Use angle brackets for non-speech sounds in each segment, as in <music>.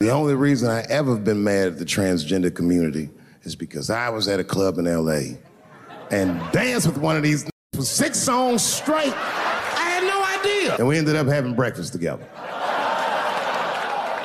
The only reason I ever been mad at the transgender community is because I was at a club in LA and danced with one of these for six songs straight. I had no idea. And we ended up having breakfast together.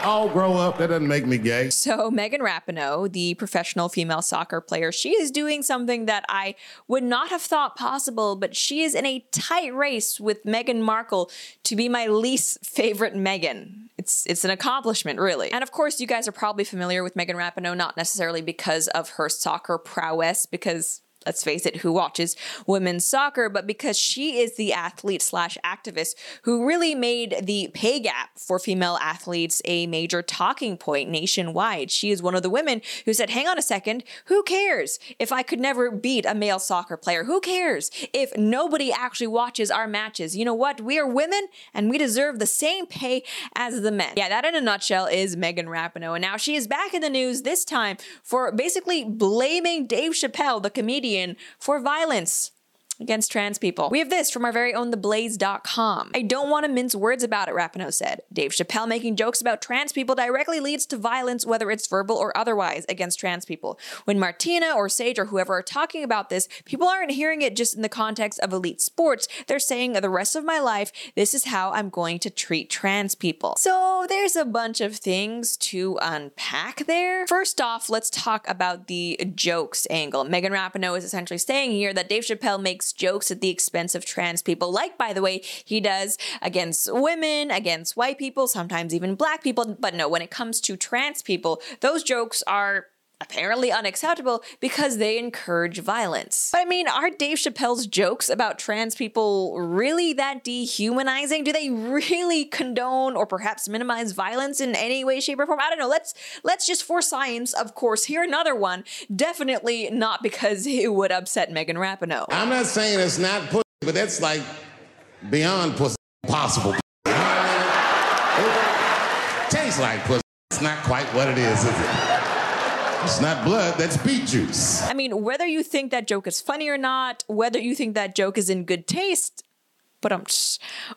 I'll grow up. That doesn't make me gay. So, Megan Rapinoe, the professional female soccer player, she is doing something that I would not have thought possible, but she is in a tight race with Meghan Markle to be my least favorite Meghan. It's it's an accomplishment, really. And of course, you guys are probably familiar with Megan Rapinoe, not necessarily because of her soccer prowess, because let's face it, who watches women's soccer, but because she is the athlete slash activist who really made the pay gap for female athletes a major talking point nationwide. She is one of the women who said, hang on a second, who cares if I could never beat a male soccer player? Who cares if nobody actually watches our matches? You know what? We are women and we deserve the same pay as the men. Yeah, that in a nutshell is Megan Rapinoe. And now she is back in the news this time for basically blaming Dave Chappelle, the comedian for violence against trans people. We have this from our very own theblaze.com. I don't want to mince words about it, Rapinoe said. Dave Chappelle making jokes about trans people directly leads to violence, whether it's verbal or otherwise, against trans people. When Martina or Sage or whoever are talking about this, people aren't hearing it just in the context of elite sports. They're saying the rest of my life, this is how I'm going to treat trans people. So there's a bunch of things to unpack there. First off, let's talk about the jokes angle. Megan Rapinoe is essentially saying here that Dave Chappelle makes makes jokes at the expense of trans people, like, by the way, he does against women, against white people, sometimes even black people. But no, when it comes to trans people, those jokes are apparently unacceptable because they encourage violence. But I mean, are Dave Chappelle's jokes about trans people really that dehumanizing? Do they really condone or perhaps minimize violence in any way, shape, or form? I don't know. Let's let's just for science, of course, hear another one. Definitely not because it would upset Megan Rapinoe. I'm not saying it's not pussy, but that's like beyond pussy possible. it tastes like pussy. It's not quite what it is, is it? It's not blood, that's beet juice. I mean, whether you think that joke is funny or not, whether you think that joke is in good taste, but um,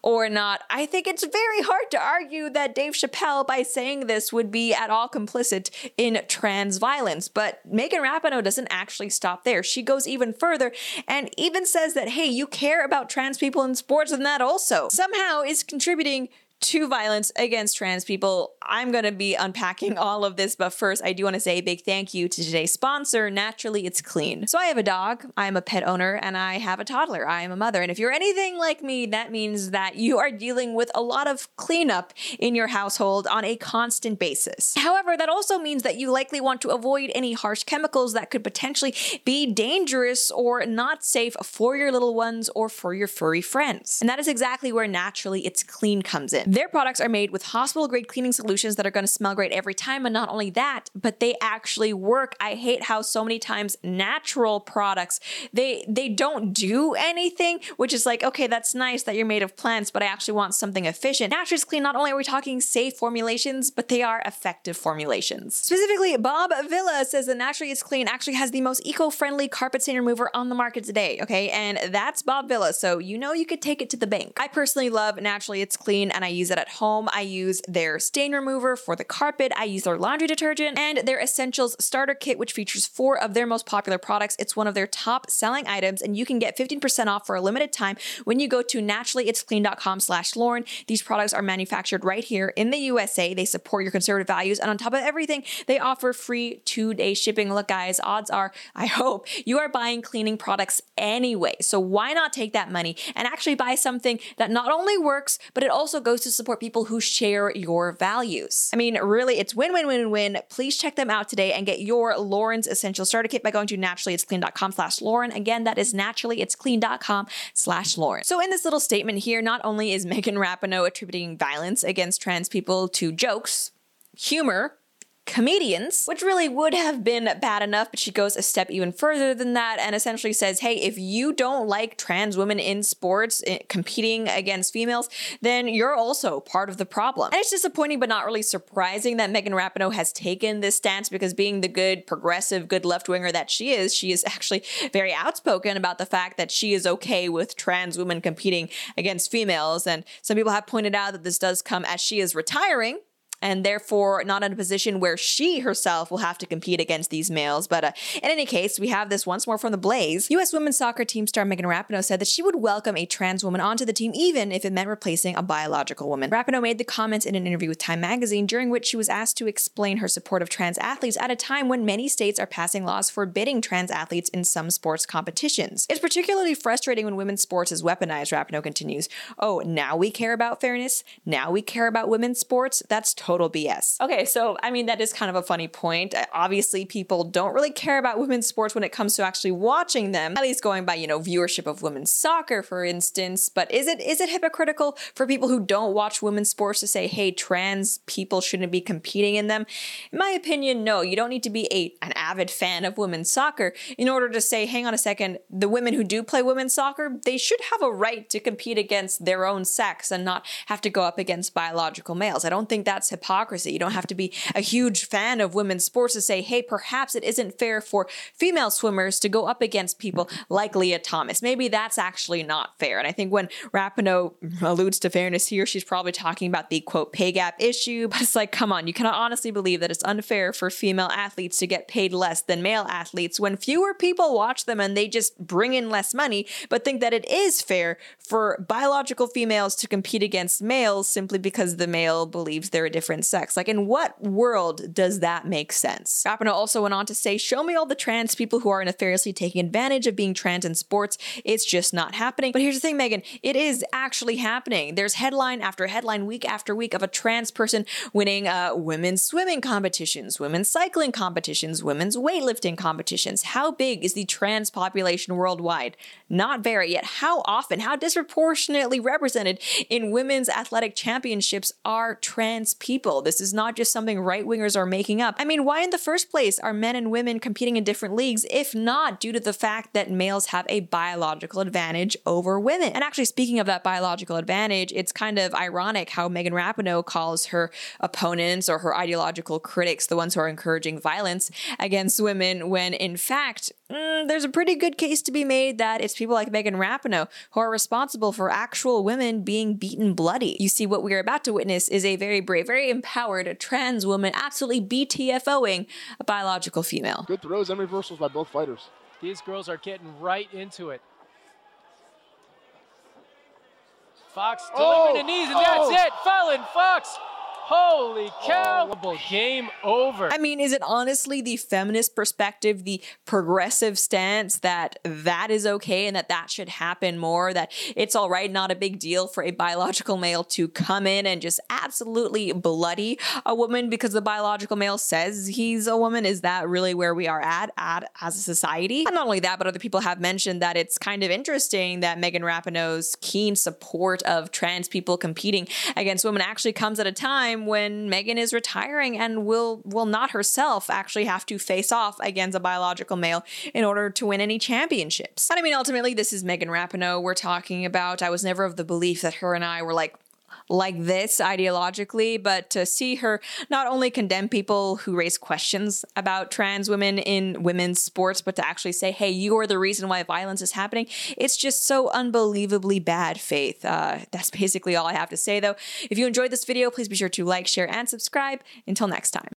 or not, I think it's very hard to argue that Dave Chappelle, by saying this, would be at all complicit in trans violence. But Megan Rapinoe doesn't actually stop there. She goes even further and even says that, hey, you care about trans people in sports, and that also somehow is contributing to violence against trans people. I'm going to be unpacking <laughs> all of this, but first, I do want to say a big thank you to today's sponsor, Naturally It's Clean. So, I have a dog, I am a pet owner, and I have a toddler. I am a mother. And if you're anything like me, that means that you are dealing with a lot of cleanup in your household on a constant basis. However, that also means that you likely want to avoid any harsh chemicals that could potentially be dangerous or not safe for your little ones or for your furry friends. And that is exactly where Naturally It's Clean comes in. Their products are made with hospital grade cleaning solutions that are going to smell great every time. And not only that, but they actually work. I hate how so many times natural products, they, they don't do anything, which is like, okay, that's nice that you're made of plants, but I actually want something efficient. Naturally Clean, not only are we talking safe formulations, but they are effective formulations. Specifically, Bob Vila says that Naturally It's Clean actually has the most eco-friendly carpet stain remover on the market today. Okay. And that's Bob Vila. So you know you could take it to the bank. I personally love Naturally It's Clean and I use it at home. I use their stain remover for the carpet, I use their laundry detergent, and their Essentials Starter Kit, which features four of their most popular products. It's one of their top selling items, and you can get 15% off for a limited time when you go to naturallyitsclean.com slash Lauren. These products are manufactured right here in the USA. They support your conservative values, and on top of everything, they offer free two-day shipping. Look, guys, odds are, <laughs> I hope, you are buying cleaning products anyway. So why not take that money and actually buy something that not only works, but it also goes to support people who share your values. I mean, really, it's win win win win. Please check them out today and get your Lauren's Essential Starter Kit by going to naturallyitsclean.com slash Lauren. Again, that is naturallyitsclean.com slash Lauren. So in this little statement here, not only is Megan Rapinoe attributing violence against trans people to jokes, humor, comedians, which really would have been bad enough, but she goes a step even further than that and essentially says, hey, if you don't like trans women in sports eh, competing against females, then you're also part of the problem. And it's disappointing, but not really surprising that Megan Rapinoe has taken this stance because being the good, progressive, good left winger that she is, she is actually very outspoken about the fact that she is okay with trans women competing against females. And some people have pointed out that this does come as she is retiring and therefore not in a position where she herself will have to compete against these males. But uh, in any case, we have this once more from the Blaze. U.S. women's soccer team star Megan Rapinoe said that she would welcome a trans woman onto the team even if it meant replacing a biological woman. Rapinoe made the comments in an interview with Time magazine during which she was asked to explain her support of trans athletes at a time when many states are passing laws forbidding trans athletes in some sports competitions. It's particularly frustrating when women's sports is weaponized, Rapinoe continues. Oh, now we care about fairness? Now we care about women's sports? That's total BS. Okay, so I mean, that is kind of a funny point. Obviously, people don't really care about women's sports when it comes to actually watching them, at least going by, you know, viewership of women's soccer, for instance. But is it is it hypocritical for people who don't watch women's sports to say, hey, trans people shouldn't be competing in them? In my opinion, no. You don't need to be a an avid fan of women's soccer in order to say, hang on a second, the women who do play women's soccer, they should have a right to compete against their own sex and not have to go up against biological males. I don't think that's hypocrisy. You don't have to be a huge fan of women's sports to say, hey, perhaps it isn't fair for female swimmers to go up against people like Lia Thomas. Maybe that's actually not fair. And I think when Rapinoe alludes to fairness here, she's probably talking about the quote pay gap issue. But it's like, come on, you cannot honestly believe that it's unfair for female athletes to get paid less than male athletes when fewer people watch them and they just bring in less money, but think that it is fair for biological females to compete against males simply because the male believes they're a different sex. Like, in what world does that make sense? Rapinoe also went on to say, Show me all the trans people who are nefariously taking advantage of being trans in sports. It's just not happening. But here's the thing, Megan, it is actually happening. There's headline after headline, week after week of a trans person winning uh, women's swimming competitions, women's cycling competitions, women's weightlifting competitions. How big is the trans population worldwide? Not very. Yet, how often, how disproportionately represented in women's athletic championships are trans people? This is not just something right wingers are making up. I mean, why in the first place are men and women competing in different leagues if not due to the fact that males have a biological advantage over women? And actually, speaking of that biological advantage, it's kind of ironic how Megan Rapinoe calls her opponents or her ideological critics the ones who are encouraging violence against women when in fact, mm, there's a pretty good case to be made that it's people like Megan Rapinoe who are responsible for actual women being beaten bloody. You see, what we are about to witness is a very brave, very empowered trans woman absolutely BTFOing a biological female. Good throws and reversals by both fighters. These girls are getting right into it. Fox delivering Oh! the knees, and that's Oh! it. Fallon Fox Holy oh, cow! Game over. I mean, is it honestly the feminist perspective, the progressive stance that that is okay and that that should happen more? That it's all right, not a big deal for a biological male to come in and just absolutely bloody a woman because the biological male says he's a woman? Is that really where we are at, at as a society? And not only that, but other people have mentioned that it's kind of interesting that Megan Rapinoe's keen support of trans people competing against women actually comes at a time when Megan is retiring and will will not herself actually have to face off against a biological male in order to win any championships. And I mean, ultimately, this is Megan Rapinoe we're talking about. I was never of the belief that her and I were like like this ideologically, but to see her not only condemn people who raise questions about trans women in women's sports, but to actually say, hey, you are the reason why violence is happening, it's just so unbelievably bad faith. Uh, that's basically all I have to say, though. If you enjoyed this video, please be sure to like, share, and subscribe. Until next time.